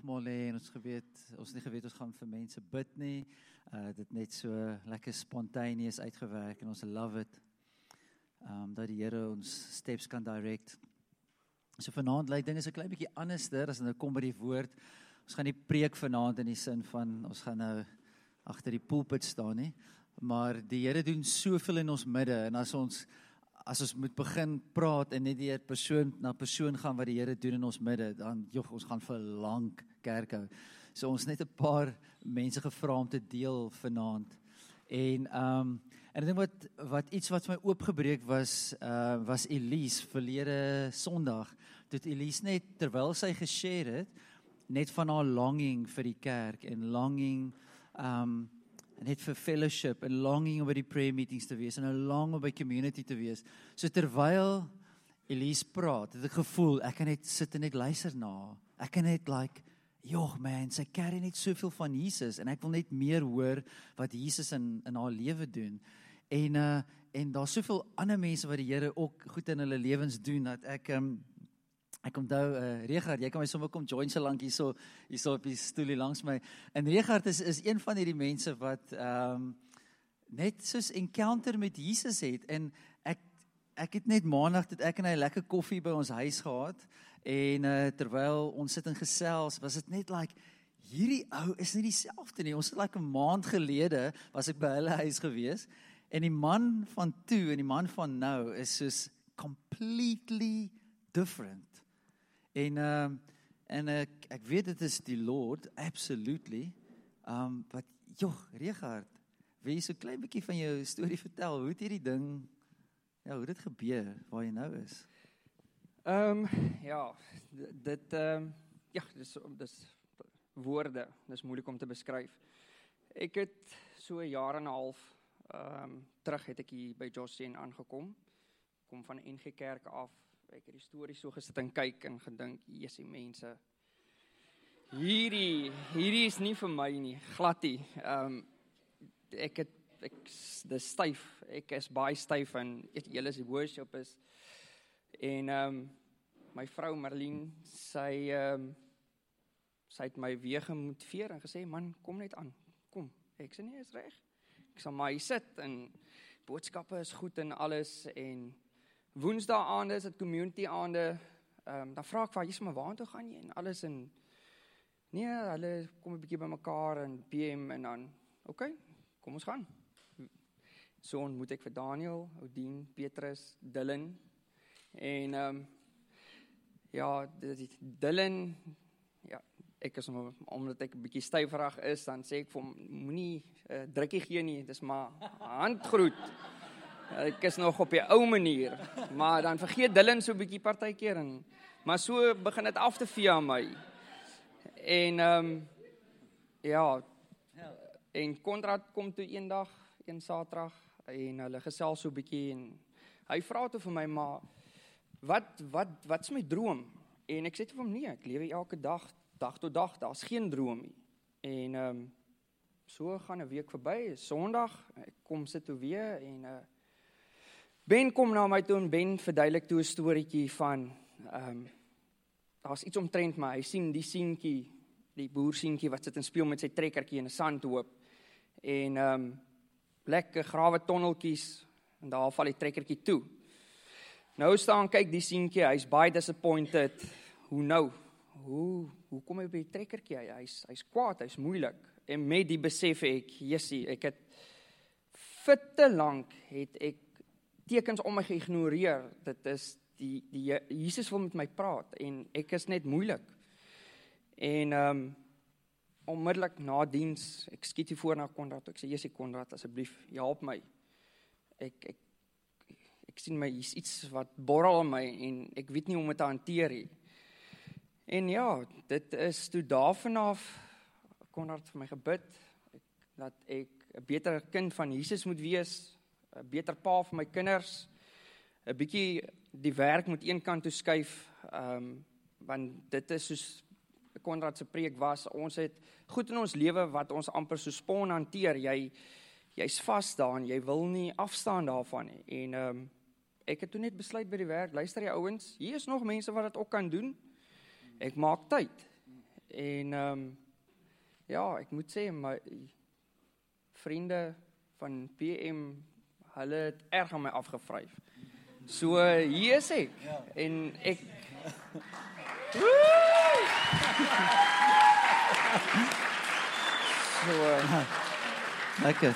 nagmaal hê en ons geweet ons nie geweet ons gaan vir mense bid nie. Uh dit net so lekker spontaneous uitgewerk en ons love it. Um dat die Here ons steps kan direct. So vanaand lyk dinge so klein bietjie anderster as nou kom by die woord. Ons gaan nie preek vanaand in die sin van ons gaan nou agter die pulpit staan nie, maar die Here doen soveel in ons midde en as ons as ons moet begin praat en net deur persoon na persoon gaan wat die Here doen in ons midde, dan jog ons gaan vir lank kerk hou. So ons net 'n paar mense gevra om te deel vanaand. En ehm um, en ek dink wat wat iets wat vir my oopgebreek was, uh was Elise verlede Sondag. Dit Elise net terwyl sy geshare het net van haar longing vir die kerk en longing ehm um, net vir fellowship en longing om by die prayer meetings te wees en 'n long om by community te wees. So terwyl Elise praat, het ek gevoel ek kan net sit en net luister na. Ek kan net like Jogg man, sy carry net soveel van Jesus en ek wil net meer hoor wat Jesus in in haar lewe doen. En uh en daar's soveel ander mense wat die Here ook goed in hulle lewens doen dat ek um Ek onthou uh Regard, jy kan my sommer kom join so lank hierso hierso op die stoelie langs my. En Regard is is een van hierdie mense wat ehm um, net soos encounter met Jesus het en ek ek het net maandag het ek en hy lekker koffie by ons huis gehad en uh terwyl ons sit en gesels, was dit net like hierdie ou is nie dieselfde nie. Ons het like 'n maand gelede was ek by hulle huis gewees en die man van toe en die man van nou is soos completely different. En ehm um, en ek ek weet dit is die Lord absolutely. Ehm um, wat joh, Regard, wil jy so klein bietjie van jou storie vertel? Hoe het hierdie ding ja, hoe dit gebeur waar jy nou is? Ehm um, ja, dit ehm um, ja, dis dis woorde, dis moeilik om te beskryf. Ek het so 'n jaar en 'n half ehm um, terug het ek hier by Jossien aangekom. Kom van NG Kerk af ek het die storie so gesit en kyk en gedink, Jesusie mense. Hierdie hierdie is nie vir my nie, glad nie. Ehm um, ek het ek dis styf. Ek is baie styf en julle is die worship is en ehm um, my vrou Marlene, sy ehm um, sy het my weer gemotiveer en gesê, "Man, kom net aan. Kom." Ek sê, "Nee, is reg." Ek sê, "Maar jy sit en boodskappe is goed en alles en Woensdae aande is dit community aande. Ehm um, dan vra ek vir Jesus maar waartoe gaan jy en alles en nee, hulle kom 'n bietjie bymekaar en PM en dan oké, okay, kom ons gaan. So ontmoet ek vir Daniel, Odien, Petrus, Dylan en ehm um, ja, dit Dylan ja, ek is om, omdat ek 'n bietjie stywerig is, dan sê ek vir hom moenie uh, drukkie gee nie, dis maar handgroet. Ek is nog op die ou manier, maar dan vergeet Dylan so 'n bietjie partykeer en maar so begin dit af te vee aan my. En ehm um, ja, en Konrad kom toe eendag, een Saterdag en hulle gesels so 'n bietjie en hy vra toe vir my maar wat wat wat's my droom? En ek sê vir hom nee, ek lewe elke dag, dag tot dag, daar's geen droom nie. En ehm um, so gaan 'n week verby, Sondag, ek kom sit toe weer en uh Ben kom na my toe en Ben verduidelik toe 'n storieetjie van ehm um, daar's iets omtrent my. Hy sien die seentjie, die boer seentjie wat sit en speel met sy trekkertjie in 'n sandhoop. En ehm um, lekker grawe tonneltjies en daar val die trekkertjie toe. Nou staan kyk die seentjie, hy's baie disappointed. Hoe nou? Hoe hoe kom hy by die trekkertjie? Hy's hy's kwaad, hy's moeilik. En met die besef ek, Jessie, ek het vir te lank het ek tekens om my geïgnoreer. Dit is die die Jesus wil met my praat en ek is net moeilik. En ehm um, onmiddellik na diens, ek skiet hier voor na Konrad. Ek sê Jesus Konrad, asseblief, help my. Ek ek ek sien my hier's iets wat borrel in my en ek weet nie hoe om dit te hanteer nie. En ja, dit is toe daarvan af Konrad vir my gebid ek, dat ek 'n beter kind van Jesus moet wees 'n beter pa vir my kinders. 'n bietjie die werk moet een kant toe skuif. Ehm um, want dit is soos Konrad se preek was, ons het goed in ons lewe wat ons amper so spon hanteer. Jy jy's vas daarin, jy wil nie afstaan daarvan nie. En ehm um, ek het toe net besluit by die werk, luister jy ouens, hier is nog mense wat dit ook kan doen. Ek maak tyd. En ehm um, ja, ek moet sê my vriende van PM hulle het erg aan my afgevryf. So hier is ek. Ja. En ek So lekker.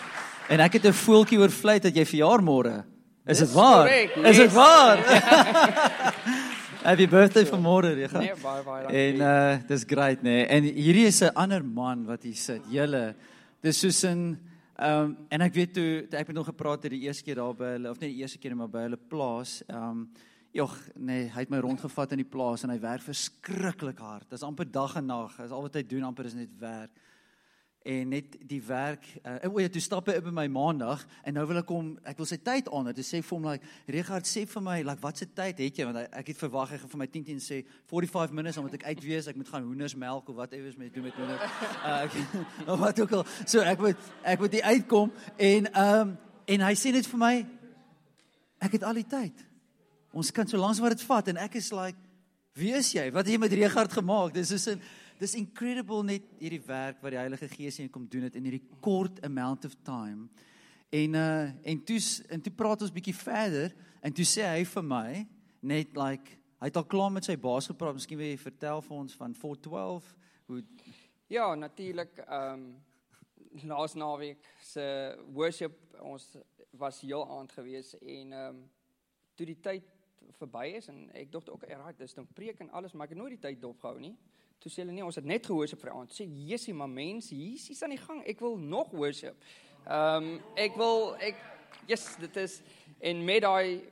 En ek het 'n voeltjie oor vlei dat jy verjaar môre. Is dit waar? Correct, is dit yes. waar? Happy birthday vir môre, jy gaan. Nee, baie baie dankie. En uh dis great, nê. Nee. En hierdie is 'n ander man wat hier sit. Julle dis soos 'n ehm um, en ek weet toe ek het nog gepraat het die eerste keer daar by hulle of net die eerste keer maar by hulle plaas. Ehm um, Jogg, nee, hy het my rondgevat in die plaas en hy werk verskriklik hard. Dit is amper dag en nag. Dis al wat hy doen amper is net werk en net die werk uh, o ja toe stap hy op my maandag en nou wil ek hom ek wil sy tyd aan het sê vir hom like Richard sê vir my like wat se tyd het jy? Want ek het verwag hy gaan vir my 10 10 sê 45 minutes omdat ek uitwees ek moet gaan hoenders melk of wat ewers met doen met hoenders. Uh, of wat ook al. So ek moet ek moet hier uitkom en ehm um, en hy sê net vir my ek het al die tyd. Ons kan so lank wat dit vat. En ek is like wie is jy? Wat het jy met Richard gemaak? Dis is 'n dis incredible net hierdie werk wat die Heilige Gees in kom doen het in hierdie kort amount of time. En uh en toe en toe praat ons bietjie verder en toe sê hy vir my net like hy het al klaar met sy baas gepraat. Miskien wil jy vertel vir ons van 412 hoe Ja, natuurlik ehm um, laas naweek se worship ons was heel aand gewees en ehm um, toe die tyd verby is en ek dink ook right dis dan preek en alles maar ek het nooit die tyd dopgehou nie. Toe sê hulle nee, ons het net gehoorship vir aand. Sê Jesusie, maar mense, hier's iets aan die gang. Ek wil nog worship. Ehm um, ek wil ek yes, dit is en met daai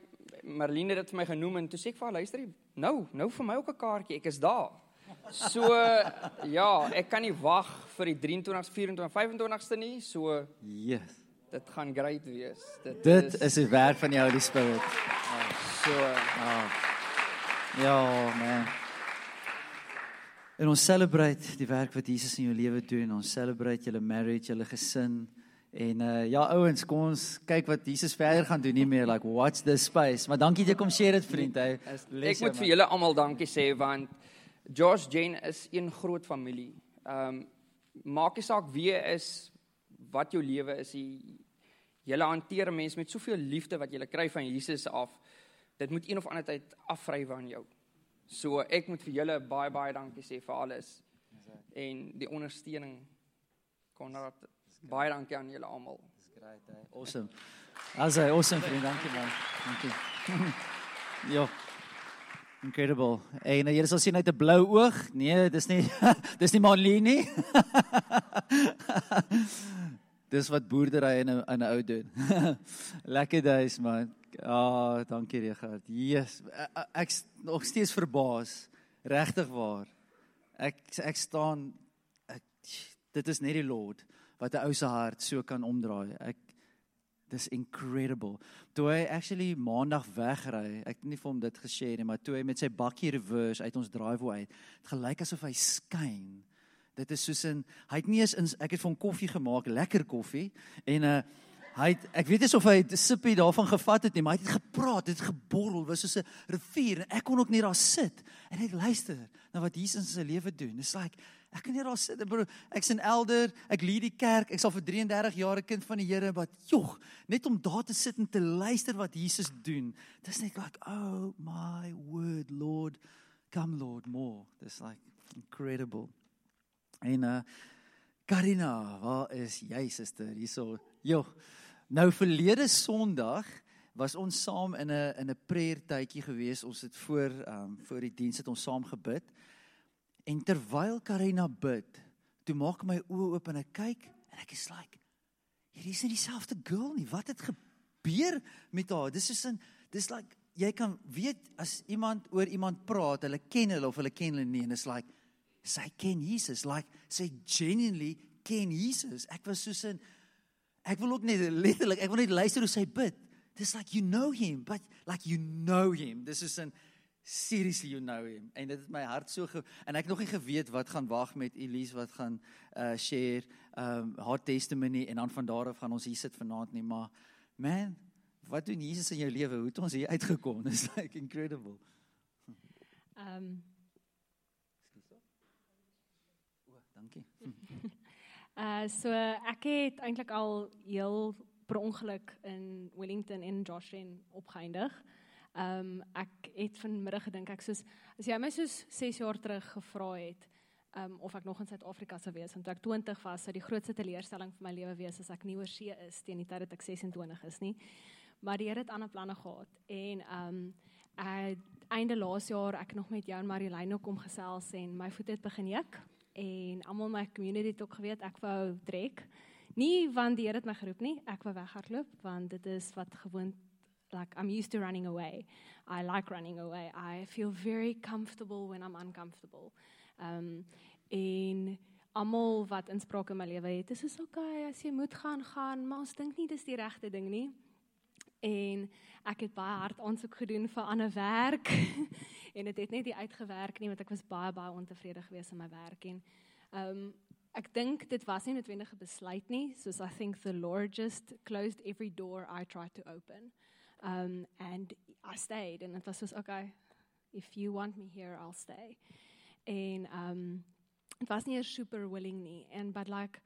Marlene het dit vir my genoem en toe sê ek vir haar luister, nou, nou vir my ook 'n kaartjie. Ek is daar. So ja, ek kan nie wag vir die 23, 24, 25ste nie. So yes. Dit gaan great wees. Dit Dit is die werk van die Holy Spirit. So oh. Ja, man. En ons celebrate die werk wat Jesus in jou lewe doen. Ons celebrate julle marriage, julle gesin. En uh ja ouens, kom ons kyk wat Jesus verder gaan doen nie meer like watch the space. Maar dankie dat jy kom share dit vriend. Hy Ek moet vir julle almal dankie sê want Josh Jane is een groot familie. Um maak nie saak wie is wat jou lewe is. Julle hanteer mense met soveel liefde wat julle kry van Jesus af. Dit moet een of ander tyd afvry van jou. So ek moet vir julle baie baie dankie sê vir alles. En die ondersteuning. Konrad, baie dankie aan julle almal. Dis great, hey. Awesome. Asai, awesome vriend, dankie man. Dankie. ja. Incredible. En jy sal sien uit 'n blou oog. Nee, dis nie dis nie Marlene nie. dis wat boerdery in 'n in 'n ou doen. Lekker days man. Ja, oh, dankie Regard. Jesus, ek nog steeds verbaas. Regtig waar. Ek ek staan ek dit is net die Lord wat 'n ou se hart so kan omdraai. Ek dis incredible. Toe hy actually maandag wegry, ek het nie vir hom dit geshare nie, maar toe hy met sy bakkie reverse uit ons driveway uit, het gelyk asof hy skyn. Dit is soos 'n hy het nie eens in, ek het vir hom koffie gemaak, lekker koffie en uh, Hy het, ek weet nie of hy 'n sippie daarvan gevat het nie, maar hy het gepraat, het geborrel, was soos 'n rivier en ek kon ook net daar sit en net luister na wat Jesus in sy lewe doen. It's like ek kan net daar sit, bro. Ek's 'n elder, ek lei die kerk, ek sal vir 33 jaar 'n kind van die Here, wat jog, net om daar te sit en te luister wat Jesus doen. Dis net like, oh my word, Lord, come Lord more. It's like incredible. En uh Karina, waar is jy, suster? Hierso. Jo. Nou verlede Sondag was ons saam in 'n in 'n prayer tydjie gewees. Ons het voor ehm um, voor die diens het ons saam gebid. En terwyl Karina bid, toe maak my oë oop en ek kyk en ek is like, hier is nie dieselfde girl nie. Wat het gebeur met haar? Dis is 'n dis like jy kan weet as iemand oor iemand praat, hulle ken hulle of hulle ken hulle nie en is like sy ken Jesus, like sy genuinely ken Jesus. Ek was soos 'n Ek wil ook net letterlik, ek wil net luister hoe sy bid. Dis like you know him, but like you know him. Dis is 'n seriously you know him. En dit het my hart so ge, en ek nog nie geweet wat gaan wag met Elise wat gaan uh share um haar testimony en dan van daar af gaan ons hier sit vanaand nie, maar man, wat doen Jesus in jou lewe? Hoe het ons hier uitgekom? Dis like incredible. Um Dankie. Uh so ek het eintlik al heel per ongeluk in Wellington en Joshua opgeëindig. Um ek het vanmiddag gedink ek soos as jy my soos 6 jaar terug gevra het um of ek nog in Suid-Afrika sou wees want toe ek 20 was, sou die grootste teleurstelling vir my lewe wees as ek nie oor see is teen die tyd dat ek 26 is nie. Maar die Here het ander planne gehad en um ek einde laas jaar ek nog met jou en Marilyn ook om gesels en my voet het begin juk en almal my community het ook geweet ek wou trek. Nie want die Here het my geroep nie, ek wou weghardloop want dit is wat gewoond like I'm used to running away. I like running away. I feel very comfortable when I'm uncomfortable. Um en almal wat inspraak in my lewe het, is so okay as jy moet gaan gaan, maar ons dink nie dis die regte ding nie. En ek het baie hard aansoek gedoen vir ander werk en dit het net nie uitgewerk nie want ek was baie baie ontevrede geweest in my werk en um ek dink dit was nie noodwendig 'n besluit nie soos I think the Lord just closed every door I tried to open. Um and I stayed and it was soos okay if you want me here I'll stay. En um dit was nie super willing nie en but like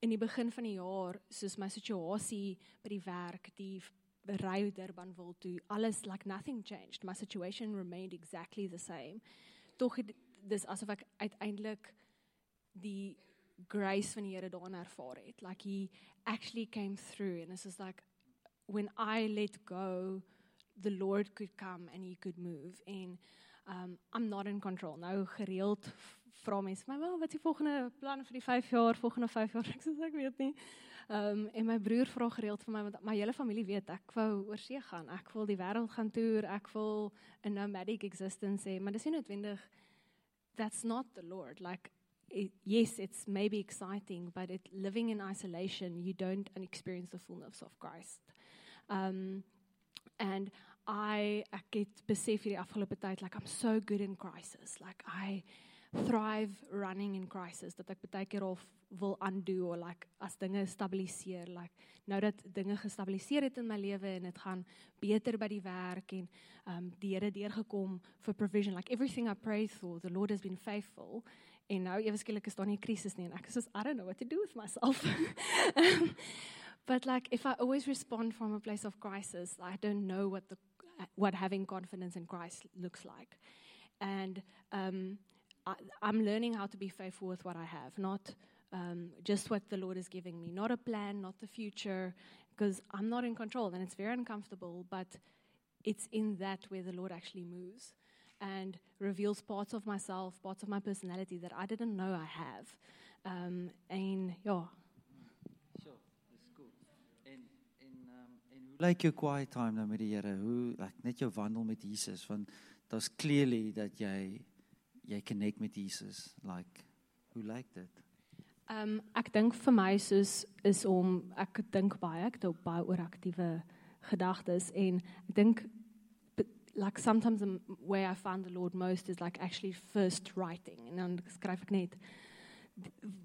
in die begin van die jaar soos my situasie by die werk die ry Durban wil toe alles like nothing changed. My situation remained exactly the same. Tog dis asof ek uiteindelik die grace van die Here daarin ervaar het. Like he actually came through and this is like when i let go the lord could come and he could move. And um i'm not in control. Nou gereeld vra mense my wel wat is die volgende plan vir die 5 jaar volgende 5 jaar? Ek sê ek weet nie Ehm um, en my broer vra gereeld vir my want my hele familie weet ek wou oor see gaan. Ek wil die wêreld gaan toer. Ek wil 'n nomadic existence hê, maar dis nie noodwendig that's not the Lord. Like it, yes, it's maybe exciting, but it living in isolation, you don't experience the fullness of Christ. Um and I ek het besef hierdie afgelope tyd like I'm so good in crisis. Like I thrive running in crisis dat ek baie keer of wil undo of like as dinge stabiliseer like nou dat dinge gestabiliseer het in my lewe en dit gaan beter by die werk en um die Here deurgekom vir provision like everything I pray for the Lord has been faithful. En nou ewe skielik is daar nie 'n krisis nie en ek is soos I don't know what to do with myself. But like if I always respond from a place of crisis I don't know what the what having confidence in Christ looks like. And um I, I'm learning how to be faithful with what I have, not um, just what the Lord is giving me, not a plan, not the future, because I'm not in control and it's very uncomfortable, but it's in that where the Lord actually moves and reveals parts of myself, parts of my personality that I didn't know I have. Um, and yeah. Sure, um, quiet time nou met die Here? Hoe like net jou wandel met Jesus want daar's clearly dat jy jy connect met Jesus. Like hoe lyk dit? Ehm um, ek dink vir my soos is om ek dink baie ek het baie ooraktiewe gedagtes en ek dink like sometimes the way I found the Lord most is like actually first writing en dan skryf ek net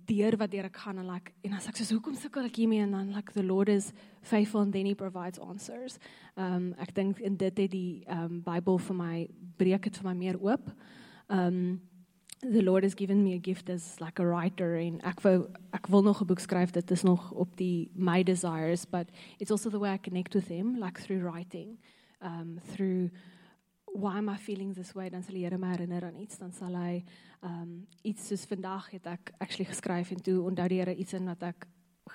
deur wat deur ek gaan en like en as ek sê hoekom sukkel ek hiermee en dan like the Lord is faithful and then he provides answers. Ehm um, ek dink in dit het die ehm um, Bybel vir my breek dit vir my meer oop. Um the Lord has given me a gift as like a writer and ek wou ek wil nog 'n boek skryf dit is nog op die my desires but it's also the way I connect with him like through writing. Um through why am I feeling this way dan sal die Here my herinner aan iets dan sal hy um iets soos vandag het ek actually geskryf en toe onthou die iets in wat ek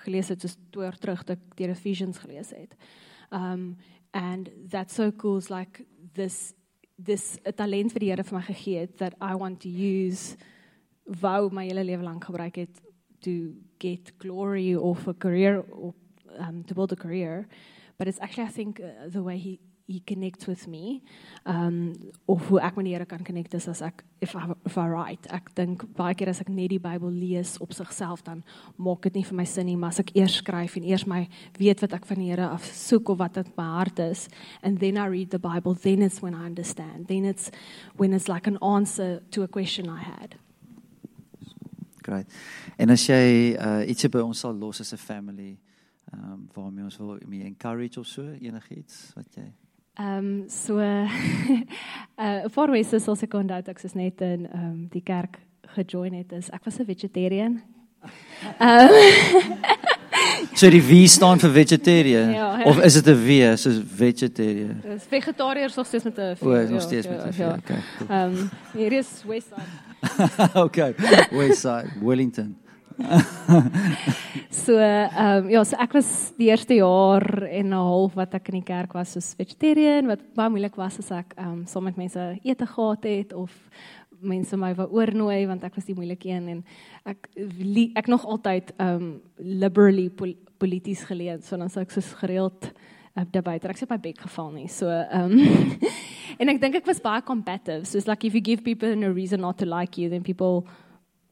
gelees het soos 2 jaar terug dat ek deur Ephesians gelees het. Um and that's so cool is like this dis 'n talent vir die Here vir my gegee het that I want to use wou my hele lewe lank gebruik het to get glory of a career or um to build a career. But it's actually I think uh, the way he he connects with me um of hoe ek met die Here kan connect is as ek if I, if I write. Ek dink baie keer as ek net die Bybel lees op sigself dan maak dit nie vir my sin nie maar as ek eers skryf en eers my weet wat ek van die Here af soek of wat in my hart is and then I read the Bible then it's when I understand. Then it's when it's like an answer to a question I had. Great. En as jy uh, ietsie by ons sal los as 'n family, ehm um, waarmee ons wil mee encourage of so enigiets wat jy Ehm um, so uh 'n paar wese sal se kon dat ek is net in ehm um, die kerk gejoin het is ek was 'n vegetarian. Ehm So die V staan vir vegetarian Ja, ja. of is dit 'n V soos vegetarian? dis vegetariërs nog steeds met 'n O, is nog steeds met 'n V. ja. Okay. cool. Ehm hier is Westside. okay. Westside, Wellington. So ehm um, ja, so ek was die eerste jaar en 'n half wat ek in die kerk was soos vegetarian wat baie moeilik was as ek ehm um, saam met mense ete gehad het of mense my wou oornooi want ek was die moeilike een en ek lie- ek nog altyd ehm um, liberally pol polities geleë so dan sou ek soos gereeld op daar buite ek sit my bek geval nie. So ehm um, en ek dink ek was baie combative. So it's like if you give people no reason not to like you then people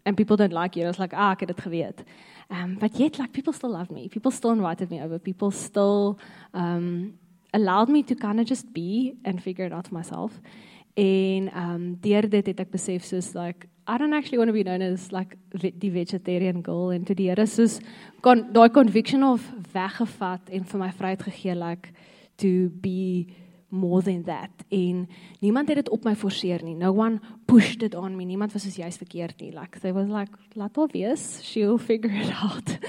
and people don't like you. I was like, ah, ek het dit geweet. Um, but yet, like, people still love me. People still invited me over. People still um, allowed me to kind of just be and figure it out for myself. En um, deur dit het ek besef soos like I don't actually want to be known as like die vegetarian girl en toe die Here soos kon daai conviction of weggevat en vir my vryheid gegee like to be more than that. En niemand het dit op my forceer nie. No one pushed it on me. Niemand was soos jy's verkeerd nie. Like they was like laat haar wees. She'll figure it out.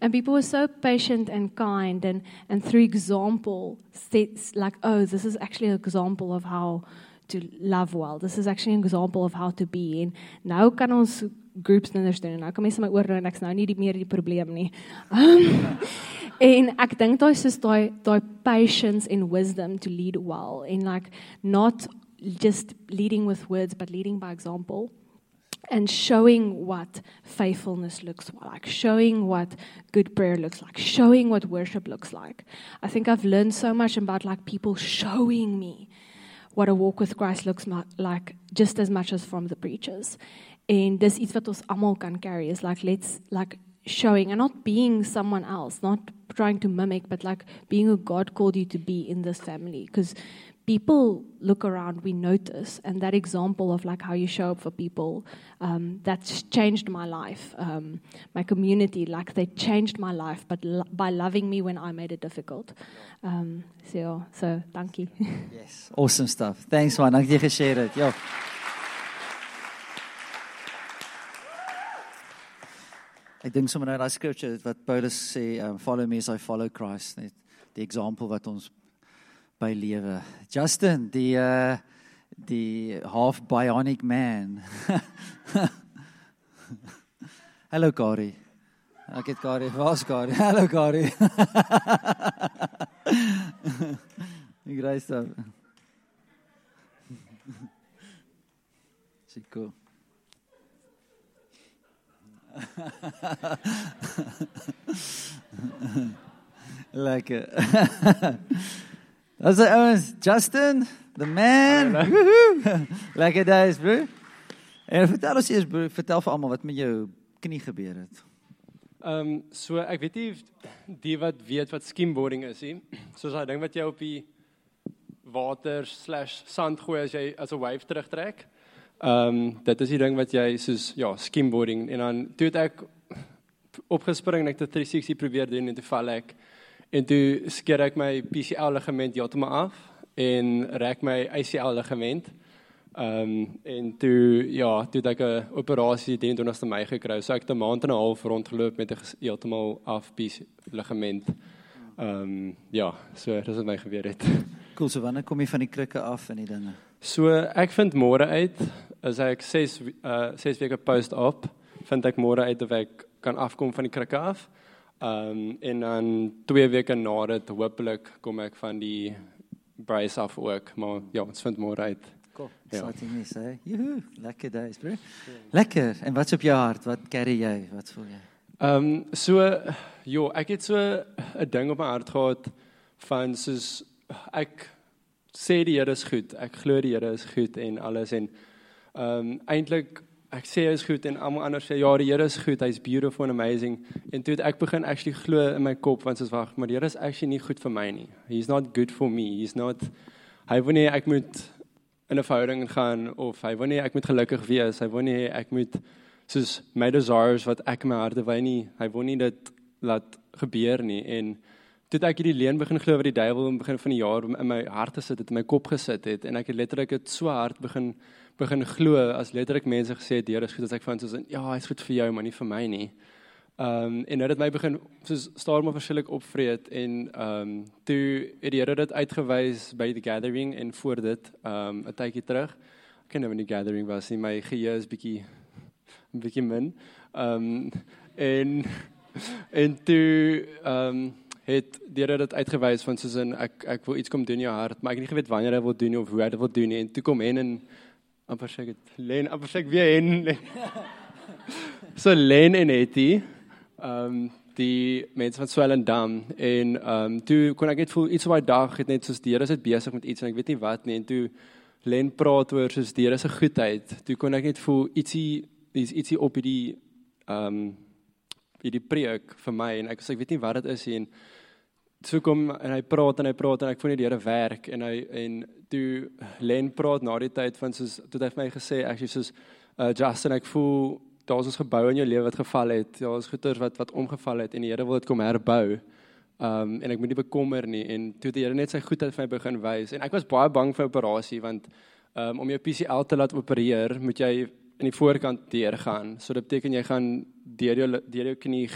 And people were so patient and kind and and through example states like oh this is actually an example of how to love well. This is actually an example of how to be. En nou kan ons groups kinders doen. En nou kan mense my oorloop en ek's nou nie die meer die probleem nie. Um, En ek dink daai is daai daai patience and wisdom to lead well. And like not just leading with words but leading by example. And showing what faithfulness looks like, showing what good prayer looks like, showing what worship looks like. I think I've learned so much about like people showing me what a walk with Christ looks like just as much as from the preachers. And dis iets wat ons almal kan carry is like let's like showing and not being someone else, not trying to mimic, but like being who God called you to be in this family. Because people look around, we notice, and that example of like how you show up for people, um, that's changed my life. Um, my community, like they changed my life, but lo- by loving me when I made it difficult. Um, so, so thank you. Yes. Awesome stuff. Thanks man, dankie jy geshare het. Ja. Ek dink sommer nou daai scripture wat Paulus sê, um, follow me as I follow Christ, net die example wat ons by lewe. Justin, die uh die half bionic man. Hallo Kari. Ek het Kari, waar's Kari? Hallo Kari. Ek reis. Sien cool. Lekker. That's it, ouens. Justin, the man. Lekker days, bro. En vertel ons eers bro, vertel vir almal wat met jou knie gebeur het. Ehm um, so ek weet nie die wat weet wat skimboarding is nie. Soos daai ding wat jy op die water/sand gooi as jy as 'n wave terugtrek. Ehm um, dit is die ding wat jy soos ja, skimboarding en dan toe het ek opgespring en ek het 360 probeer doen en toe val ek en toe skeer ek my PCL ligament heeltemal af en rek my ACL ligament. Ehm um, en toe ja, toe het ek 'n operasie 23ste Mei gekry. So ek het 'n maand en 'n half rondgeloop met 'n heeltemal af PC ligament. Ehm um, ja, so dis wat my gebeur het. Cool, so wanneer kom jy van die krikke af en die dinge? So ek vind môre uit as ek 6 uh 6 weke post-op, vind ek môre uit of ek kan afkom van die krikke af. Ehm um, en dan 2 weke na dit hopelik kom ek van die brace af ook, maar ja, ons vind môre uit. Cool. Ja. Exciting news, hè? Joehoe, lekker days, bro. Lekker. En wat's op jou hart? Wat carry jy? Wat voel jy? Ehm um, so jo, ek het so 'n ding op my hart gehad van soos ek sê die Here is goed. Ek glo die Here is goed en alles en ehm um, eintlik ek sê hy is goed en almal anders sê ja, die Here is goed. Hy's beautiful and amazing. En toe ek begin actually glo in my kop want soos wag, maar die Here is actually nie goed vir my nie. He's not good for me. He's not hy wil nie ek moet in 'n verhouding gaan of hy wil nie ek moet gelukkig wees. Hy wil nie ek moet soos my desires wat ek in my hart wil nie. Hy wil nie dit laat gebeur nie en toe ek hierdie leen begin glo wat die duiwel in begin van die jaar in my hart gesit het, in my kop gesit het en ek het letterlik dit so hard begin begin glo as letterlik mense gesê het Here is goed as ek van soos ja, hy's goed vir jou, maar nie vir my nie. Ehm um, en nou het my begin soos staar maar verskillik opvreet en ehm um, toe het die Here dit uitgewys by die gathering en voor dit ehm um, 'n tydjie terug. Ek ken nou nie die gathering was nie, my geheue is bietjie 'n bietjie min. Ehm um, en en toe ehm um, het die Here dit uitgewys van soos in ek ek wil iets kom doen in jou hart, maar ek het nie geweet wanneer hy wil doen of hoe hy dit wil doen nie. En toe kom en en amper sê dit Len amper sê weer en so Len en Etty ehm um, die mense van Swellendam en ehm um, toe kon ek net voel iets op daai dag het net soos die Here is dit besig met iets en ek weet nie wat nie en toe Len praat oor soos die Here se goedheid. Toe kon ek net voel ietsie is ietsie op hierdie ehm um, hierdie preek vir my en ek sê ek weet nie wat dit is nie toe kom en hy praat en hy praat en ek voel die Here werk en hy en toe Len praat na die tyd van soos toe hy vir my gesê actually soos uh, Justin ek voel daar's ons gebou in jou lewe wat geval het. Daar's goeters wat wat omgeval het en die Here wil dit kom herbou. Um en ek moet nie bekommer nie en toe die Here net sy goedheid vir my begin wys en ek was baie bang vir operasie want um om jou PCL te laat opereer, moet jy in die voorkant deur gaan. So dit beteken jy gaan deur jou deur jou knie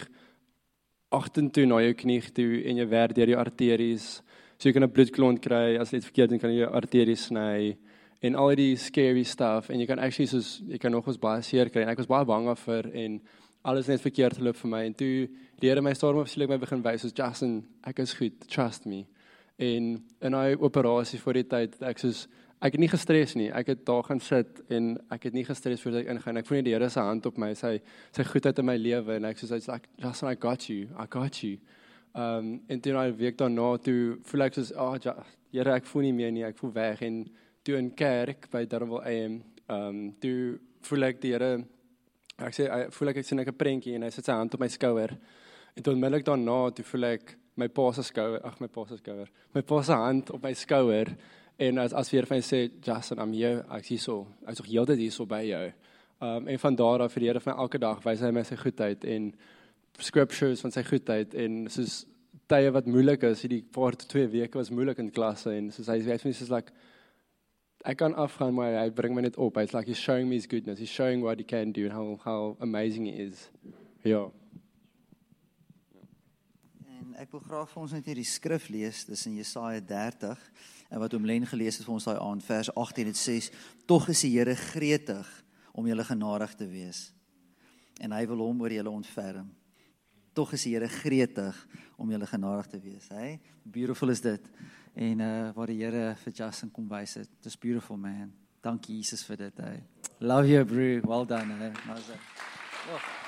agtertoe na jou knie toe en jy werk deur jou arteries. So jy kan 'n bloedklont kry as dit verkeerd doen kan jy jou arteries sny en al die scary stuff en jy kan actually soos jy kan nog eens baie seer kry en ek was baie bang vir en alles net verkeerd geloop vir my en toe Here my storm opsielik my begin wys soos Justin ek is goed trust me en in daai operasie voor die tyd ek soos ek het nie gestres nie. Ek het daar gaan sit en ek het nie gestres voordat ek ingaan. Ek voel net die Here se hand op my. Sy sy goedheid in my lewe en ek soos hy's like Justin I got you. I got you. Um en toe nou week daarna toe voel ek soos ah oh, Here ek voel nie meer nie. Ek voel weg. En toe in kerk by Darwell AM, ehm um, toe voel ek die Here ek sê ek voel ek ek sien ek 'n prentjie en hy sit sy hand op my skouer. En toe onmiddellik daarna toe voel ek my pa se skouer, ag my pa se skouer. My pa se hand op my skouer en as as weer van sê Justin, I'm here. Ek sien so. Ek's nog heeltyd hier so by jou. Um, en van daar af vir die Here van elke dag wys hy my sy goedheid en scriptures van sy goedheid en soos tye wat moeilik is, hierdie paar tot twee weke was moeilik in klasse en soos hy sê vir my soos like ek kan afgaan maar hy bring my net op. Hy's like he's showing me his goodness. He's showing what he can do and how how amazing he is. Ja. En ek wil graag vir ons net hierdie skrif lees. Dis in Jesaja 30 en wat oom Len gelees het vir ons daai aand vers 18 dit sê tog is die Here gretig om julle genadig te wees. En hy wil hom oor julle ontferm. Tog is die Here gretig om julle genadig te wees. Hey, beautiful is dit en uh waar die Here vir Justin kom wys het. It's beautiful man. Dankie Jesus vir dit. Hey. Love you bro. Well done. Hey. Nice. Oh.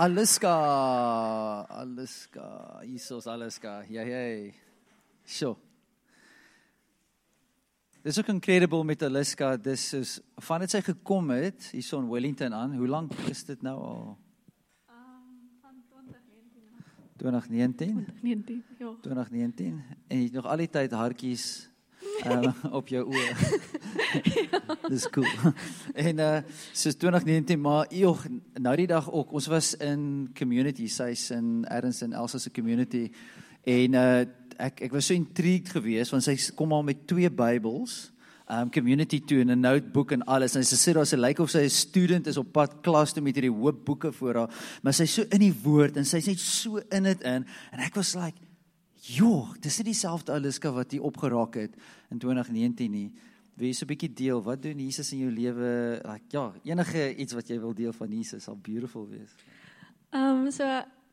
Aliska. Aliska. Jesus Aliska. Ja ja. Sjoe. Dis ook incredible met Aliska. Dis is van dit sy gekom het hierso in Wellington aan. Hoe lank is dit nou al? 2019. 2019, ja. 2019 en jy het nog al die tyd hartjies uh, op jou oë. ja. Dis cool. En uh soos 2019 maar joh, nou die dag ook. Ons was in community, sy's in Erns en Elsa se community en uh ek ek was so intrigued geweest want sy kom al met twee Bybels um community toe in 'n notebook en alles en sy sê daar sy lyk of sy 'n student is op pad klas toe met hierdie hoop boeke voor haar maar sy's so in die woord en sy's net so in dit in en ek was like joh dis nie dieselfde Aliska wat hier opgeraak het in 2019 nie. Wie is 'n bietjie deel? Wat doen Jesus in jou lewe? Like ja enige iets wat jy wil deel van Jesus sal beautiful wees. Ehm um, so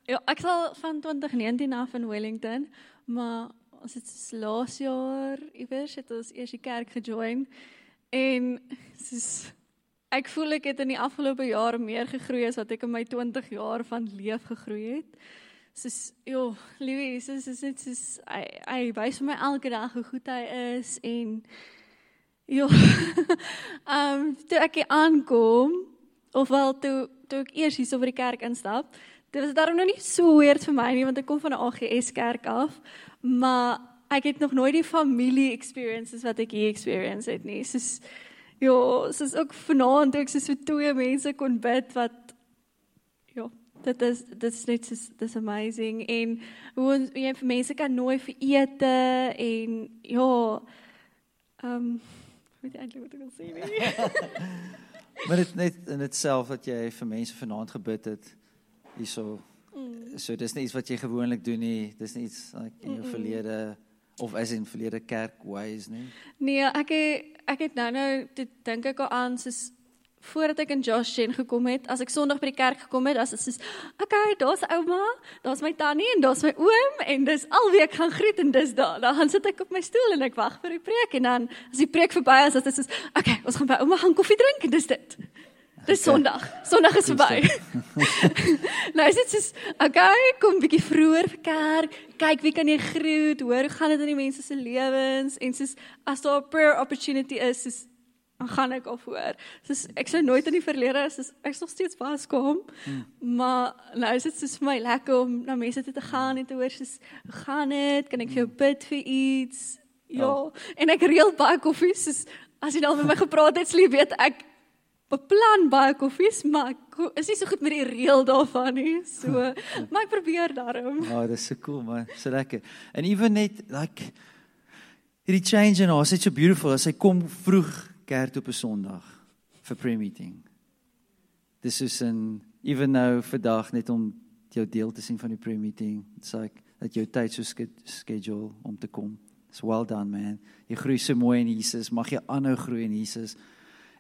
ja ek sal van 2019 af in Wellington maar ons het laas jaar iewers het ons eers die kerk gejoin en soos ek voel ek het in die afgelope jare meer gegroei as wat ek in my 20 jaar van leef gegroei het. Soos joh, liewe Jesus is net soos hy hy wys vir my elke dag hoe goed hy is en joh. Um, toe ek aankom of wel toe toe ek eers hier so by die kerk instap, dit was daarom nog nie so weird vir my nie want ek kom van 'n AGS kerk af maar ek het nog nooit die familie experiences wat ek hier experience het nie. Soos ja, soos ook vanaand toe ek soos vir twee mense kon bid wat Dit is dit is net so dis amazing en hoe ons- jy vir mense kan nooi vir ete en ja ehm um, weet eintlik wat ek wil sê nie. Maar dit net in dit self wat jy vir mense vanaand gebid het hierso. Mm. So dis nie iets wat jy gewoonlik doen nie. Dis nie iets like in jou Mm-mm. verlede of as in verlede kerk ways nie. Nee, ek het, ek het nou nou dit dink ek al aan soos voordat ek in Josh Chen gekom het, as ek Sondag by die kerk gekom het, as dit soos okay, daar's ouma, daar's my tannie en daar's my oom en dis alweek ek gaan groet en dis daar. Dan gaan sit ek op my stoel en ek wag vir die preek en dan as die preek verby is, as dit soos okay, ons gaan by ouma gaan koffie drink en dis dit. Dis. Sondag. Sondag is verby. nou is dit soos okay, kom bietjie vroeër vir kerk. Kyk wie kan jy groet? Hoor, hoe gaan dit in die mense se lewens? En soos as daar 'n prayer opportunity is, soos gaan ek al voor. Soos ek sou nooit in die verlede soos ek is nog steeds vas kom. Hmm. Maar nou is dit soos vir my lekker om na mense toe te gaan en te hoor soos gaan dit? Kan ek vir jou bid vir iets? Ja, Oh. en ek reël baie koffies soos as jy nou met my gepraat het, slie weet ek beplan baie koffies, maar ek is nie so goed met die reël daarvan nie. So, maar ek probeer daarom. Ja, oh, dis so cool man. So lekker. And even net like hierdie change in haar, is so beautiful as sy kom vroeg kerk toe op 'n Sondag vir prayer meeting. Dis soos 'n even nou vandag net om jou deel te sien van die prayer meeting. It's like dat jou tyd so schedule om te kom. It's well done man. Jy groei so mooi in Jesus. Mag jy aanhou groei in Jesus.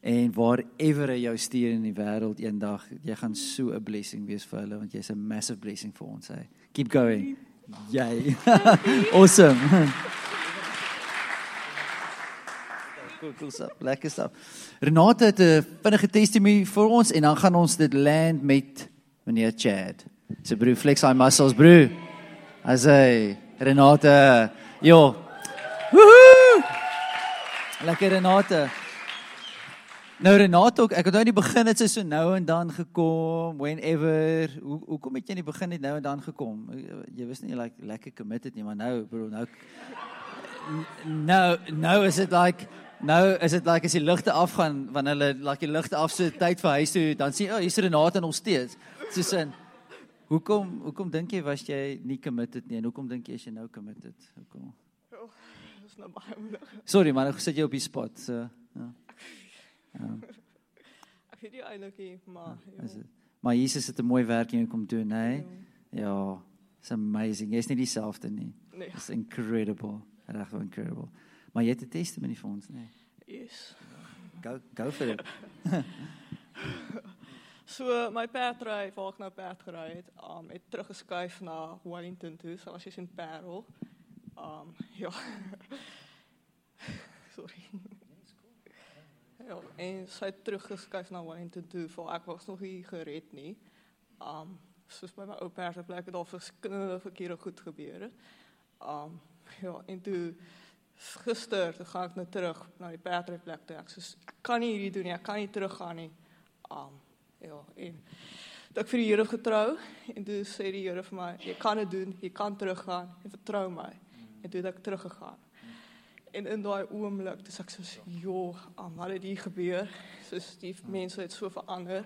En wherever hy jou stuur in die wêreld eendag, jy gaan so 'n blessing wees vir hulle want jy's 'n massive blessing vir ons hey. Keep going. Jy. awesome. Cool, cool stuff. Lekker stuff. Renate het 'n vinnige testimony vir ons en dan gaan ons dit land met meneer Chad. So broer flex hy muscles broer. As hy Renate. Jo. Lekker Renate. Nou Renate ek het nou in die begin sy so nou en dan gekom, whenever. Hoe hoekom het jy in die begin net nou en dan gekom? Jy was nie like lekker committed nie, maar nou bro, nou nou nou is dit like nou is dit like as die ligte afgaan wanneer hulle like die ligte af so tyd vir huis toe dan sien o, oh, hier's Renate nog steeds. Soos in Hoekom hoekom dink jy was jy nie committed nie en hoekom dink jy is jy nou committed? Hoekom? Dis nou baie moeilik. Sorry man, ek sit jou op die spot. So ja. Ja, Ek weet nie eintlik nie, maar is ja. dit. Maar Jesus het 'n mooi werk in jou kom doen, hè? Ja. It's amazing. Jy's nie dieselfde nie. Nee, It's incredible. Regtig incredible. Maar jy het 'n testimony vir ons, nee. yes. Go go for it. So my perdry, waar ek nou perd gery het, um het teruggeskuif na Wellington toe, so as in Parel. Um ja. Sorry. Ja, en sy het teruggeskuif na Wellington toe, voor ek was nog nie gered nie. Um soos by my ou perdplek het daar verskillende verkeerde goed gebeur het. Um ja, en toe gister toe gaan ek nou terug na die perdryplek toe. Ek sê ek kan nie hierdie doen nie, ek kan nie teruggaan nie. Um ja, en toe ek vir die Here getrou en toe sê die Here vir my, jy kan dit doen, jy kan teruggaan en vertrou my. En toe het ek teruggegaan. En in daai oomblik, dis ek soos, "Jo, um, wat het hier gebeur?" Soos die mense het so verander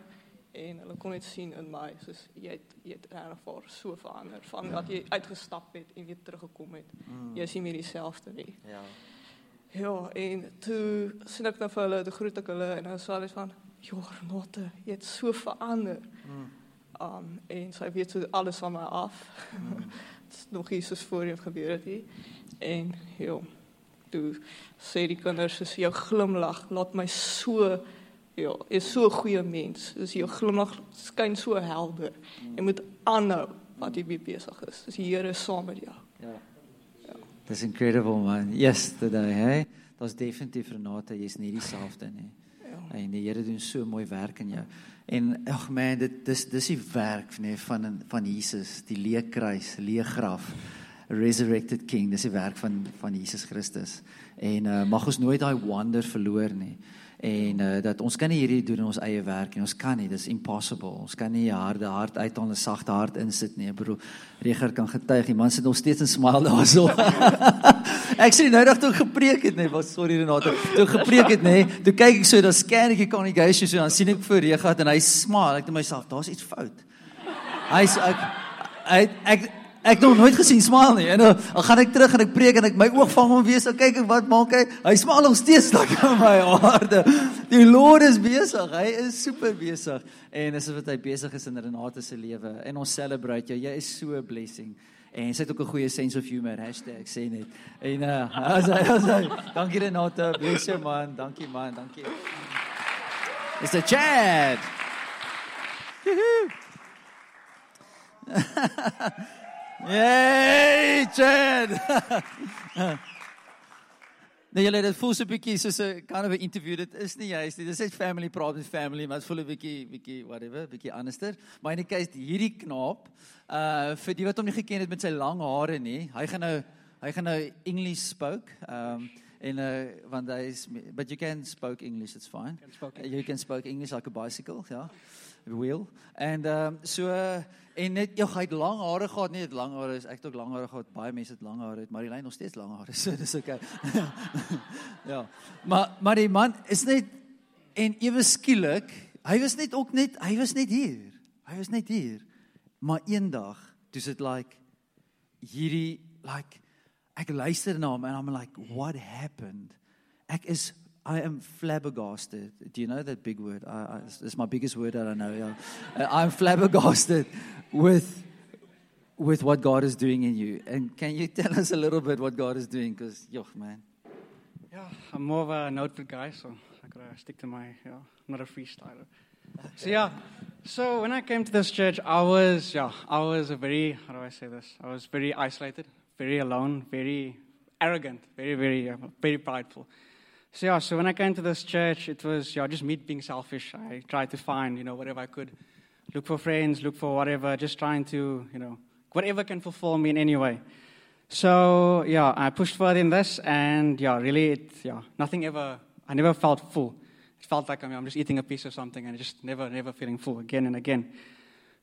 en hulle kon net sien in my soos jy het jy het regtig so verander van dat jy uitgestap het en weer teruggekom het. Jy is nie meer dieselfde nie. Ja. Ja, en toe sien ek nou vir hulle, toe groet ek hulle en dan sê hulle van, "Joh, Renate, jy het so verander." Um en sy weet so alles van my af. Dit is nog iets soos voorheen gebeur het nie. En ja, toe sê die kinders jou glimlag laat my so ja, is so 'n goeie mens. Dis jou glimlag skyn so helder. Jy moet aanhou wat jy besig is. Dis die Here is saam met jou. Ja. Dis incredible man. Yesterday, hey. Daar's definitief Renate, jy's nie dieselfde nie. Ja. En die Here doen so mooi werk in jou. En ag man, dit dis dis die werk nee, van van Jesus, die leë kruis, leë graf. Resurrected King, dis die werk van van Jesus Christus. En uh, mag ons nooit daai wonder verloor nie. En uh, dat ons kan nie hierdie doen in ons eie werk nie. Ons kan nie, dis impossible. Ons kan nie 'n harde hart uithaal en 'n sagte hart insit nie. Bro, Reger kan getuig, die man sit nog steeds in smile daarso. ek sê nou dat toe ek gepreek het, nee, was sorry Renate. Toe ek gepreek het, nee, toe kyk ek so dan scan ek die congregation so dan sien ek vir Reger en hy smile. Ek dink myself, daar's iets fout. Hy's ek hy ek ek het nog nooit gesien smaal nie. En dan dan gaan ek terug en ek preek en ek my oog vang hom weer so kyk ek wat maak hy? Hy smaal nog steeds like aan my aarde. Die Lord is besig. Hy is super besig. En dis wat hy besig is in Renate se lewe. En ons celebrate jou. Jy is so 'n blessing. En sy het ook 'n goeie sense of humor. Hashtag sê net. En uh as hy as hy. Dankie Renate. Bless jou man. Dankie man. Dankie. It's a Chad. Yay, Chad. Nee, julle dit voel so 'n bietjie soos 'n kind of 'n interview. Dit is nie juist nie. Dit is net family praat met family, maar dit voel 'n bietjie bietjie whatever, bietjie anderster. Maar in die case hierdie knaap, uh vir die wat hom nie geken het met sy lang hare nie, hy gaan nou hy gaan nou English spoke. Um en uh want hy is but you can spoke English, it's fine. Can spoke Uh, you can spoke English like a bicycle, ja. Wheel. Ehm um, so uh, en net ja, hy het lang hare gehad, nie het lang hare is ek het ook lang hare gehad. Baie mense het lang hare, het Marilyn nog steeds lang hare. So dis okay. ja. Maar maar die man is net en ewe skielik, hy was net ook net hy was net hier. Hy was net hier. Maar eendag, dis dit like hierdie like ek luister na hom en I'm like what happened? Ek is I am flabbergasted. Do you know that big word? I, I it's my biggest word that I know. Uh, I'm flabbergasted with with what God is doing in you. And can you tell us a little bit what God is doing cuz yo man. Yeah, I'm more of a notebook guy, so I gotta stick to my, yeah, I'm not a freestyler. So yeah, so when I came to this church, I was, yeah, I was a very, how do I say this? I was very isolated, very alone, very arrogant, very, very, uh, very prideful. So yeah, so when I came to this church, it was, yeah, just me being selfish. I tried to find, you know, whatever I could, look for friends, look for whatever, just trying to, you know, whatever can fulfill me in any way. So yeah, I pushed further in this, and yeah, really, it, yeah, nothing ever. I never felt full. It felt like I mean, I'm just eating a piece of something, and just never, never feeling full again and again.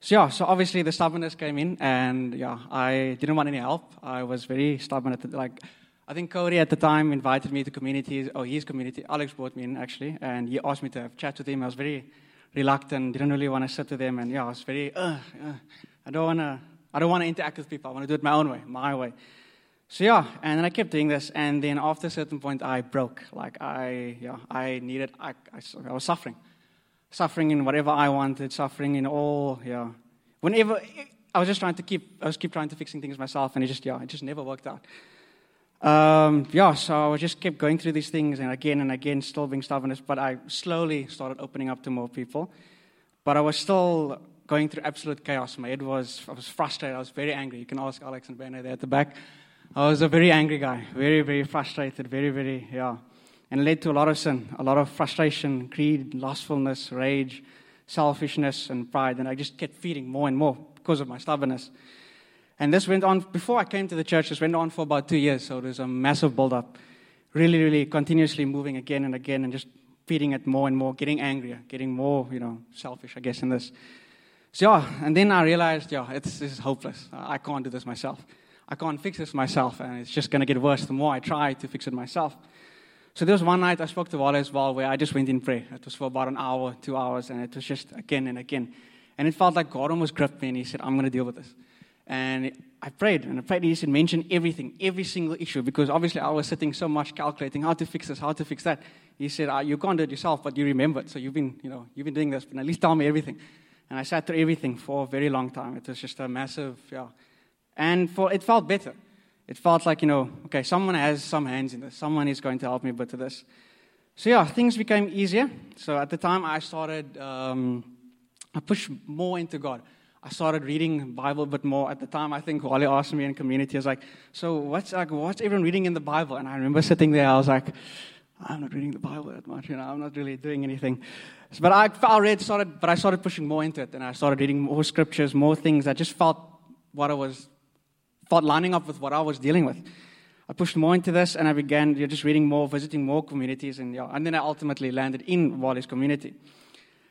So yeah, so obviously the stubbornness came in, and yeah, I didn't want any help. I was very stubborn at the like. I think Cody at the time invited me to communities, or his community. Alex brought me in actually, and he asked me to have chats with him. I was very reluctant, didn't really want to sit with them, and yeah, I was very. Uh, I don't want to. I don't want to interact with people. I want to do it my own way, my way. So yeah, and then I kept doing this, and then after a certain point, I broke. Like I, yeah, I needed. I, I, I was suffering, suffering in whatever I wanted, suffering in all. Yeah, whenever I was just trying to keep. I was keep trying to fixing things myself, and it just yeah, it just never worked out. Um, yeah, so I just kept going through these things, and again and again, still being stubbornness. But I slowly started opening up to more people, but I was still going through absolute chaos. My head was. I was frustrated. I was very angry. You can ask Alex and Bernard there at the back. I was a very angry guy, very, very frustrated, very, very, yeah. And led to a lot of sin, a lot of frustration, greed, lustfulness, rage, selfishness, and pride. And I just kept feeding more and more because of my stubbornness. And this went on, before I came to the church, this went on for about two years. So there's a massive build-up, really, really continuously moving again and again and just feeding it more and more, getting angrier, getting more, you know, selfish, I guess, in this. So, yeah, and then I realized, yeah, it's, this is hopeless. I can't do this myself. I can't fix this myself, and it's just going to get worse the more I try to fix it myself. So there was one night I spoke to Wale as well, where I just went in prayer. It was for about an hour, two hours, and it was just again and again. And it felt like God almost gripped me, and He said, I'm going to deal with this. And I prayed, and I prayed, He said, mention everything, every single issue, because obviously I was sitting so much calculating how to fix this, how to fix that. He said, ah, You can't do it yourself, but you remember. So you've been, you know, you've been doing this, but at least tell me everything. And I sat through everything for a very long time. It was just a massive, yeah. And for, it felt better. It felt like, you know, okay, someone has some hands in this. Someone is going to help me with this. So, yeah, things became easier. So, at the time, I started, um, I pushed more into God. I started reading Bible a bit more. At the time, I think Wally asked me in community, I was like, so what's, like, what's everyone reading in the Bible? And I remember sitting there, I was like, I'm not reading the Bible that much, you know, I'm not really doing anything. But I, I read, started, but I started pushing more into it, and I started reading more scriptures, more things. I just felt what I was felt lining up with what I was dealing with. I pushed more into this and I began you know, just reading more, visiting more communities, and, yeah, and then I ultimately landed in Wally's community.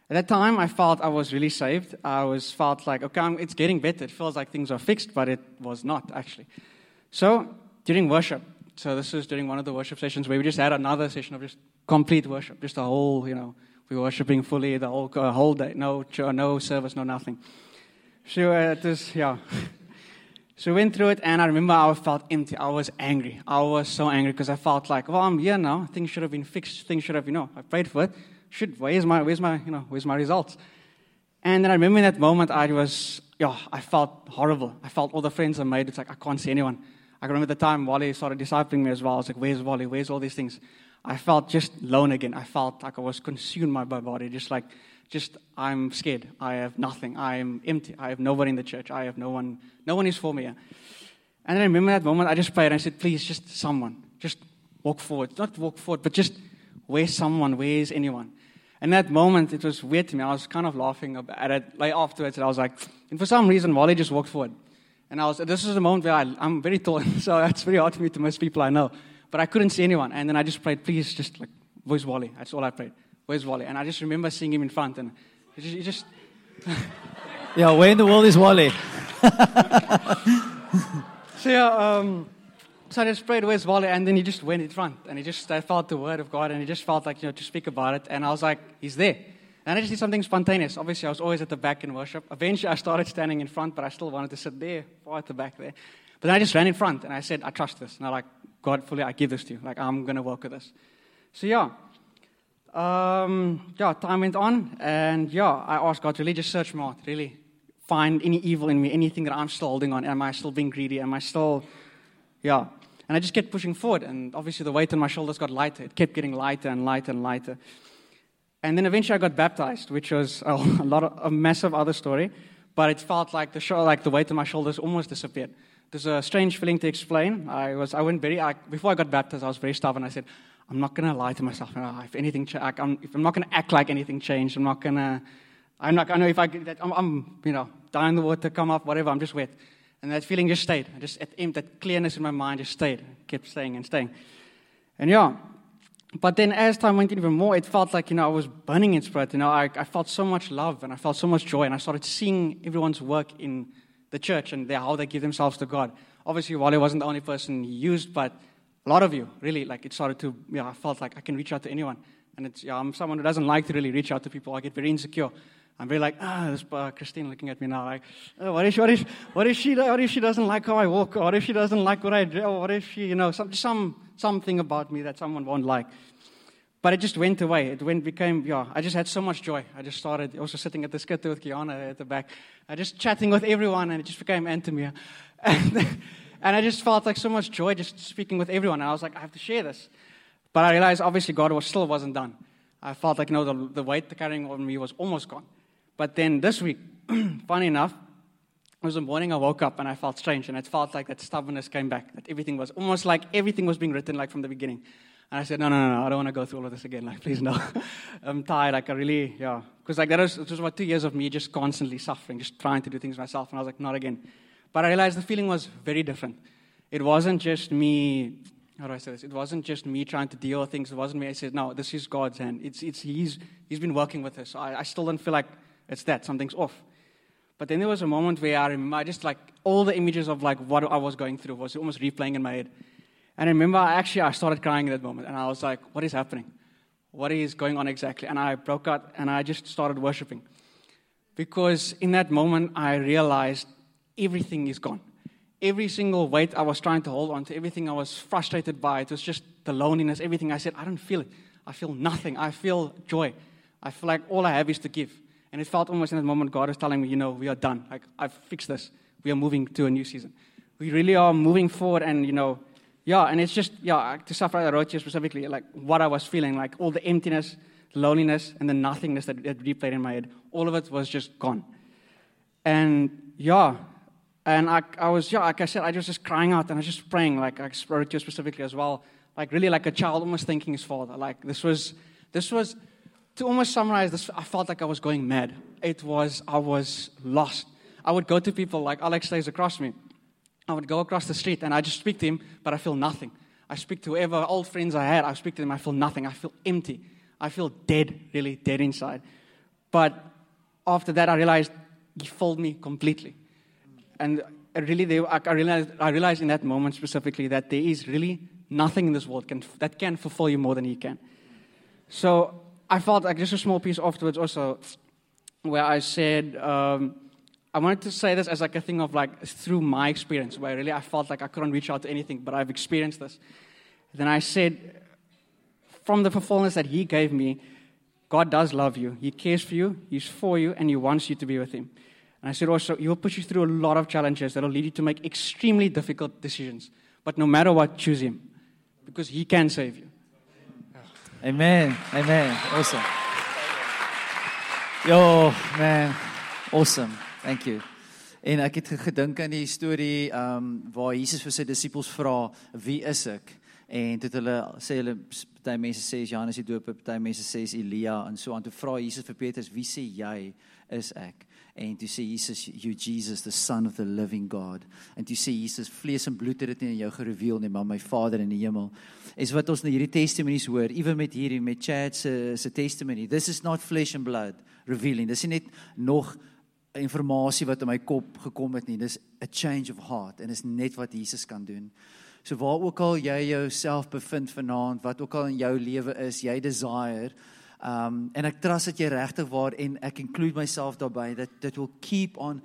At that time, I felt I was really saved. I was felt like, okay, it's getting better. It feels like things are fixed, but it was not actually. So during worship, so this was during one of the worship sessions where we just had another session of just complete worship, just a whole, you know, we were worshiping fully the whole, uh, whole day, no, no service, no nothing. So uh, it was, yeah. So we went through it, and I remember I felt empty. I was angry. I was so angry because I felt like, well, I'm here now. Things should have been fixed. Things should have, you know, I prayed for it. Should where's my, where's my, you know, where's my results? And then I remember in that moment, I was, yeah, I felt horrible. I felt all the friends I made. It's like I can't see anyone. I remember the time Wally started discipling me as well. I was like, where's Wally? Where's all these things? I felt just alone again. I felt like I was consumed by my body, just like just I'm scared. I have nothing. I am empty. I have nobody in the church. I have no one. No one is for me. And then I remember that moment. I just prayed. and I said, please, just someone, just walk forward. Not walk forward, but just where's someone? Where's anyone? And that moment, it was weird to me. I was kind of laughing at it like afterwards, and I was like, and for some reason, Wally just walked forward. And I was, this is the moment where I, I'm very tall, so it's very hard for me to miss people I know. But I couldn't see anyone. And then I just prayed, please, just like, where's Wally? That's all I prayed. Where's Wally? And I just remember seeing him in front, and he just, he just Yeah, where in the world is Wally? so yeah, um, so I just prayed, where's Wally? And then he just went in front, and he just, I felt the word of God, and he just felt like, you know, to speak about it. And I was like, he's there. And I just did something spontaneous. Obviously, I was always at the back in worship. Eventually, I started standing in front, but I still wanted to sit there, far at the back there. But then I just ran in front, and I said, I trust this. And I'm like, God, fully, I give this to you. Like, I'm going to work with this. So yeah, um, yeah, time went on, and yeah, I asked God to really just search my heart, really find any evil in me, anything that I'm still holding on. Am I still being greedy? Am I still, yeah. And I just kept pushing forward, and obviously the weight on my shoulders got lighter. It kept getting lighter and lighter and lighter. And then eventually I got baptized, which was a, lot of a massive other story, but it felt like the like the weight on my shoulders almost disappeared. There's a strange feeling to explain. I was, I went very, I, before I got baptized, I was very stubborn. I said, I'm not going to lie to myself. If anything, I'm, if I'm not going to act like anything changed, I'm not going to, I'm not, I know if I, I'm, I'm, you know, down the water, come up, whatever, I'm just wet. And that feeling just stayed. I just, that clearness in my mind just stayed, kept staying and staying. And yeah, but then as time went even more, it felt like, you know, I was burning in spirit. You know, I, I felt so much love and I felt so much joy. And I started seeing everyone's work in the church and how they give themselves to God. Obviously, Wally wasn't the only person he used, but a lot of you, really, like it started to, yeah, I felt like I can reach out to anyone. And it's, yeah, I'm someone who doesn't like to really reach out to people. I get very insecure. I'm very like, ah, this uh, Christine looking at me now, like, oh, what if, what if, what if she, what if she doesn't like how I walk? Or what if she doesn't like what I do? Or what if she, you know, some, some, something about me that someone won't like. But it just went away. It went, became, yeah, I just had so much joy. I just started also sitting at the skitter with Kiana at the back. I just chatting with everyone, and it just became Antomia. And, and I just felt like so much joy just speaking with everyone. And I was like, I have to share this. But I realized obviously God was still wasn't done. I felt like, you know, the, the weight carrying on me was almost gone. But then this week, funny enough, it was the morning I woke up and I felt strange. And it felt like that stubbornness came back. That everything was almost like everything was being written like from the beginning. And I said, no, no, no, no, I don't want to go through all of this again. Like, please, no. I'm tired. Like, I really, yeah. Because, like, that was, it was about two years of me just constantly suffering, just trying to do things myself. And I was like, not again. But I realized the feeling was very different. It wasn't just me, how do I say this? It wasn't just me trying to deal with things. It wasn't me. I said, no, this is God's hand. It's, it's, he's, he's been working with us. I, I still don't feel like it's that. Something's off. But then there was a moment where I remember, I just like, all the images of like what I was going through was almost replaying in my head. And I remember I actually, I started crying in that moment. And I was like, what is happening? What is going on exactly? And I broke out and I just started worshiping. Because in that moment, I realized everything is gone. Every single weight I was trying to hold on to, everything I was frustrated by, it was just the loneliness, everything. I said, I don't feel it. I feel nothing. I feel joy. I feel like all I have is to give. And it felt almost in that moment God was telling me, you know, we are done. Like, I've fixed this. We are moving to a new season. We really are moving forward and, you know, yeah, and it's just, yeah, to suffer I wrote specifically, like what I was feeling, like all the emptiness, loneliness, and the nothingness that, that replayed in my head. All of it was just gone. And yeah, and I, I was, yeah, like I said, I was just crying out and I was just praying, like I wrote you specifically as well, like really like a child almost thanking his father. Like this was, this was, to almost summarize this, I felt like I was going mad. It was, I was lost. I would go to people like Alex stays across me. I would go across the street and I just speak to him, but I feel nothing. I speak to whoever old friends I had, I speak to them, I feel nothing. I feel empty. I feel dead, really dead inside. But after that, I realized he filled me completely. And really, they, I, realized, I realized in that moment specifically that there is really nothing in this world can, that can fulfill you more than he can. So I felt like just a small piece afterwards also where I said, um, I wanted to say this as like a thing of like through my experience, where really I felt like I couldn't reach out to anything, but I've experienced this. Then I said, from the fulfillment that He gave me, God does love you. He cares for you. He's for you, and He wants you to be with Him. And I said also, He will put you through a lot of challenges that will lead you to make extremely difficult decisions. But no matter what, choose Him, because He can save you. Amen. Amen. Awesome. Yo, man. Awesome. Thank you. En ek het gedink aan die storie ehm um, waar Jesus vir sy disippels vra, "Wie is ek?" En dit hulle sê hulle party mense sê is Johannes die Doper, party mense sê is Elia en so aan. Toe vra Jesus vir Petrus, "Wie sê jy is ek?" En toe sê Jesus, "You Jesus, the son of the living God." En toe sê Jesus, "Vlees en bloed het dit nie aan jou gereveal nie, maar my Vader in die hemel." Is wat ons in hierdie testimonies hoor, ewen met hierdie met Chad se se testimony. This is not flesh and blood revealing. Dis nie net nog informasie wat in my kop gekom het nie. Dis a change of heart en is net wat Jesus kan doen. So waar ook al jy jouself bevind vanaand, wat ook al in jou lewe is, jy desire um en ek trust dat jy regtig waar en ek include myself daarbey that that will keep on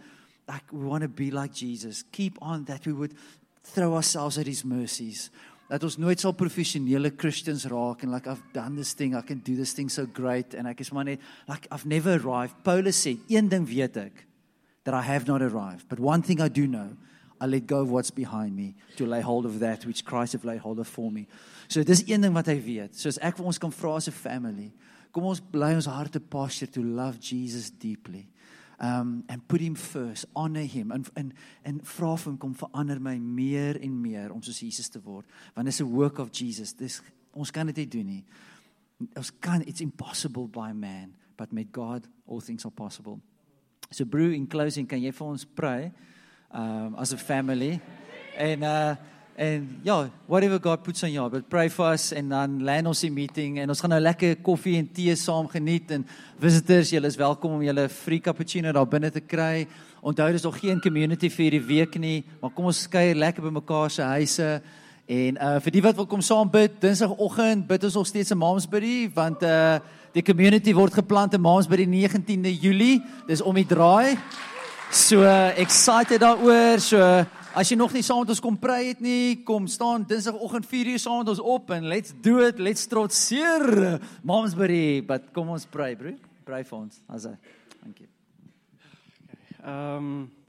like we want to be like Jesus. Keep on that we would throw ourselves at his mercies dat ons nooit sal professionele Christians raak en like I've done this thing, I can do this thing so great and ek is maar net like I've never arrived. Paulus sê, een ding weet ek, that I have not arrived, but one thing I do know, I let go of what's behind me to lay hold of that which Christ have laid hold of for me. So dis een ding wat hy weet. So as ek vir ons kan vra as 'n family, kom ons bly ons harte posture to love Jesus deeply. Um and put him first. Honor him. And and and vra vir hom kom verander my meer en meer om soos Jesus te word. Want is 'n work of Jesus. Dis ons kan dit nie doen nie. Ons kan it's impossible by man but met God all things are possible. So brew in closing kan jy vir ons pray um as a family? En uh En ja, whatever God puts on your heart, but pray for us en dan land ons die meeting en ons gaan nou lekker koffie en tee saam geniet en visitors, julle is welkom om julle free cappuccino daar binne te kry. Onthou dis nog geen community vir hierdie week nie, maar kom ons kuier lekker by mekaar se huise. En uh vir die wat wil kom saam bid, Dinsdagoggend bid ons nog steeds 'n Momsbury want uh die community word geplant in Momsbury 19de Julie. Dis om die draai. So uh, excited daaroor. So uh, As jy nog nie saam met ons kom pray het nie, kom staan Dinsdagoggend 4uur saam met ons op en let's do it. Let's trotseer Momsbury, but kom ons pray, bro. Pray vir ons. As hy. Dankie. Um